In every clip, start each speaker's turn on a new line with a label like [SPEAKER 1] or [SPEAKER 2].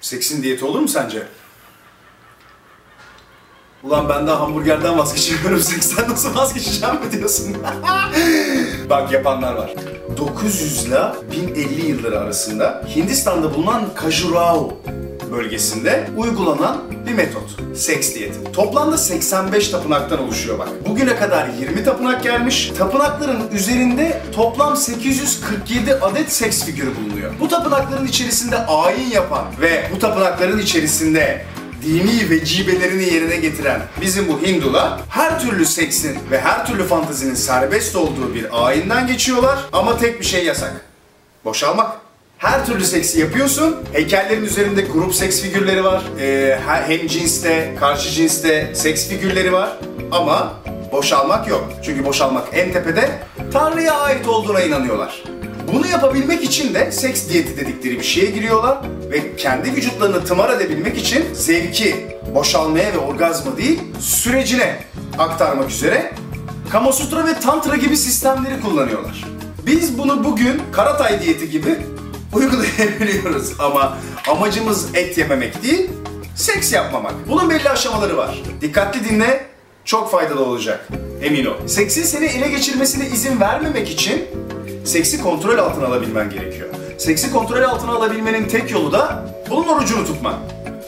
[SPEAKER 1] Seksin diyeti olur mu sence? Ulan ben daha hamburgerden vazgeçemiyorum. Seksten nasıl vazgeçeceğim mi diyorsun? Bak yapanlar var. 900 ile 1050 yılları arasında Hindistan'da bulunan Khajuraho bölgesinde uygulanan bir metot. Seks diyeti. Toplamda 85 tapınaktan oluşuyor bak. Bugüne kadar 20 tapınak gelmiş. Tapınakların üzerinde toplam 847 adet seks figürü bulunuyor. Bu tapınakların içerisinde ayin yapan ve bu tapınakların içerisinde dini vecibelerini yerine getiren bizim bu Hindular her türlü seksin ve her türlü fantazinin serbest olduğu bir ayinden geçiyorlar ama tek bir şey yasak. Boşalmak. Her türlü seksi yapıyorsun. Heykellerin üzerinde grup seks figürleri var. Ee, hem cinste, karşı cinste seks figürleri var. Ama boşalmak yok. Çünkü boşalmak en tepede Tanrı'ya ait olduğuna inanıyorlar. Bunu yapabilmek için de seks diyeti dedikleri bir şeye giriyorlar ve kendi vücutlarını tımar edebilmek için zevki boşalmaya ve orgazma değil sürecine aktarmak üzere Kama Sutra ve Tantra gibi sistemleri kullanıyorlar. Biz bunu bugün Karatay diyeti gibi uygulayabiliyoruz ama amacımız et yememek değil, seks yapmamak. Bunun belli aşamaları var. Dikkatli dinle, çok faydalı olacak. Emin ol. Seksin seni ele geçirmesine izin vermemek için seksi kontrol altına alabilmen gerekiyor. Seksi kontrol altına alabilmenin tek yolu da bunun orucunu tutman.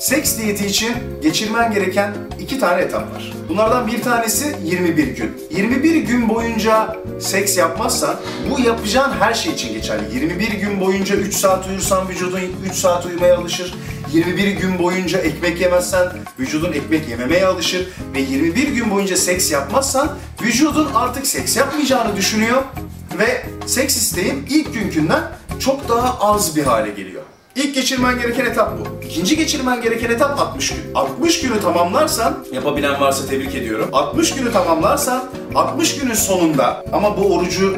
[SPEAKER 1] Seks diyeti için geçirmen gereken iki tane etap var. Bunlardan bir tanesi 21 gün. 21 gün boyunca seks yapmazsan bu yapacağın her şey için geçerli. 21 gün boyunca 3 saat uyursan vücudun 3 saat uyumaya alışır. 21 gün boyunca ekmek yemezsen vücudun ekmek yememeye alışır ve 21 gün boyunca seks yapmazsan vücudun artık seks yapmayacağını düşünüyor ve seks isteğin ilk günkünden çok daha az bir hale geliyor. İlk geçirmen gereken etap bu. İkinci geçirmen gereken etap 60 gün. 60 günü tamamlarsan, yapabilen varsa tebrik ediyorum. 60 günü tamamlarsan, 60 günün sonunda ama bu orucu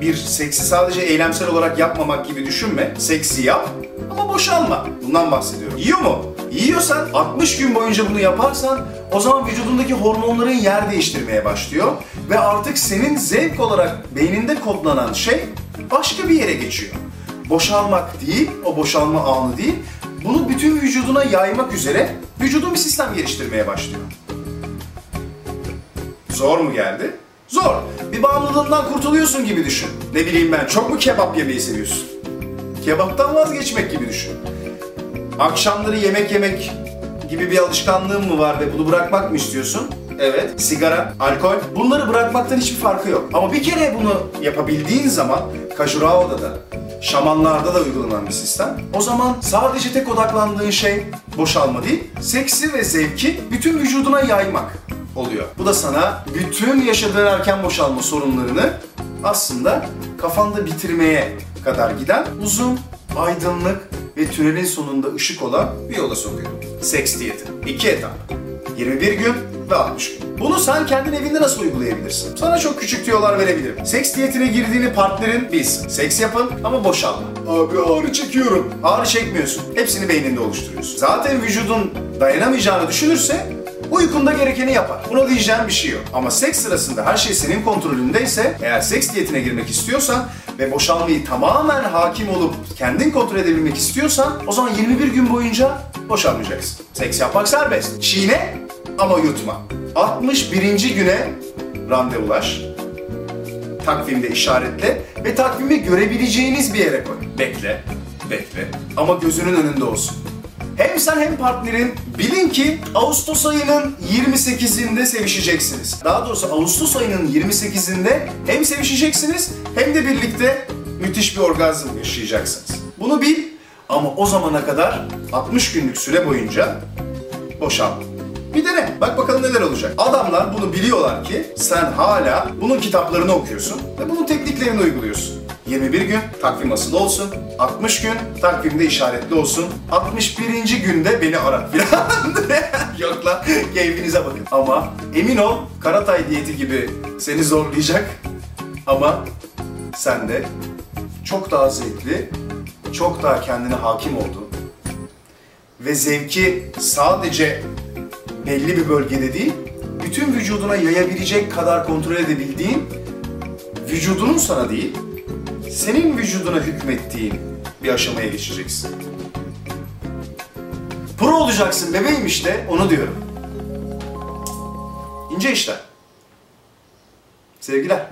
[SPEAKER 1] bir seksi sadece eylemsel olarak yapmamak gibi düşünme. Seksi yap ama boşalma. Bundan bahsediyorum. Yiyor mu? Yiyorsan 60 gün boyunca bunu yaparsan o zaman vücudundaki hormonların yer değiştirmeye başlıyor ve artık senin zevk olarak beyninde kodlanan şey başka bir yere geçiyor. Boşalmak değil, o boşalma anı değil, bunu bütün vücuduna yaymak üzere vücudun bir sistem geliştirmeye başlıyor. Zor mu geldi? Zor. Bir bağımlılığından kurtuluyorsun gibi düşün. Ne bileyim ben, çok mu kebap yemeyi seviyorsun? Kebaptan vazgeçmek gibi düşün. Akşamları yemek yemek gibi bir alışkanlığın mı var ve bunu bırakmak mı istiyorsun? Evet. Sigara, alkol. Bunları bırakmaktan hiçbir farkı yok. Ama bir kere bunu yapabildiğin zaman Kajuraho'da da, şamanlarda da uygulanan bir sistem. O zaman sadece tek odaklandığın şey boşalma değil, seksi ve zevki bütün vücuduna yaymak oluyor. Bu da sana bütün yaşadığın erken boşalma sorunlarını aslında kafanda bitirmeye kadar giden uzun, aydınlık ve tünelin sonunda ışık olan bir yola sokuyor. Seks diyeti. İki etap. 21 gün ve 60 gün. Bunu sen kendin evinde nasıl uygulayabilirsin? Sana çok küçük tüyolar verebilirim. Seks diyetine girdiğini partnerin bilsin. Seks yapın ama boşalma. Abi ağrı çekiyorum. Ağrı çekmiyorsun. Hepsini beyninde oluşturuyorsun. Zaten vücudun dayanamayacağını düşünürse uykunda gerekeni yapar. Buna diyeceğim bir şey yok. Ama seks sırasında her şey senin kontrolündeyse, eğer seks diyetine girmek istiyorsan ve boşalmayı tamamen hakim olup kendin kontrol edebilmek istiyorsan o zaman 21 gün boyunca boşalmayacaksın. Seks yapmak serbest. Çiğne ama yutma. 61. güne randevulaş. Takvimde işaretle ve takvimi görebileceğiniz bir yere koy. Bekle, bekle ama gözünün önünde olsun. Hem sen hem partnerin bilin ki Ağustos ayının 28'inde sevişeceksiniz. Daha doğrusu Ağustos ayının 28'inde hem sevişeceksiniz hem de birlikte müthiş bir orgazm yaşayacaksınız. Bunu bil ama o zamana kadar 60 günlük süre boyunca boşalma. Bir dene. Bak bakalım neler olacak. Adamlar bunu biliyorlar ki sen hala bunun kitaplarını okuyorsun ve bunun tekniklerini uyguluyorsun. 21 gün takvim asılı olsun. 60 gün takvimde işaretli olsun. 61. günde beni ara filan. Yok lan keyfinize bakın. Ama emin ol Karatay diyeti gibi seni zorlayacak. Ama sen de çok daha zevkli, çok daha kendine hakim olduğun ve zevki sadece belli bir bölgede değil, bütün vücuduna yayabilecek kadar kontrol edebildiğin, vücudunun sana değil, senin vücuduna hükmettiğin bir aşamaya geçeceksin. olacaksın bebeğim işte onu diyorum. İnce işler. Sevgiler.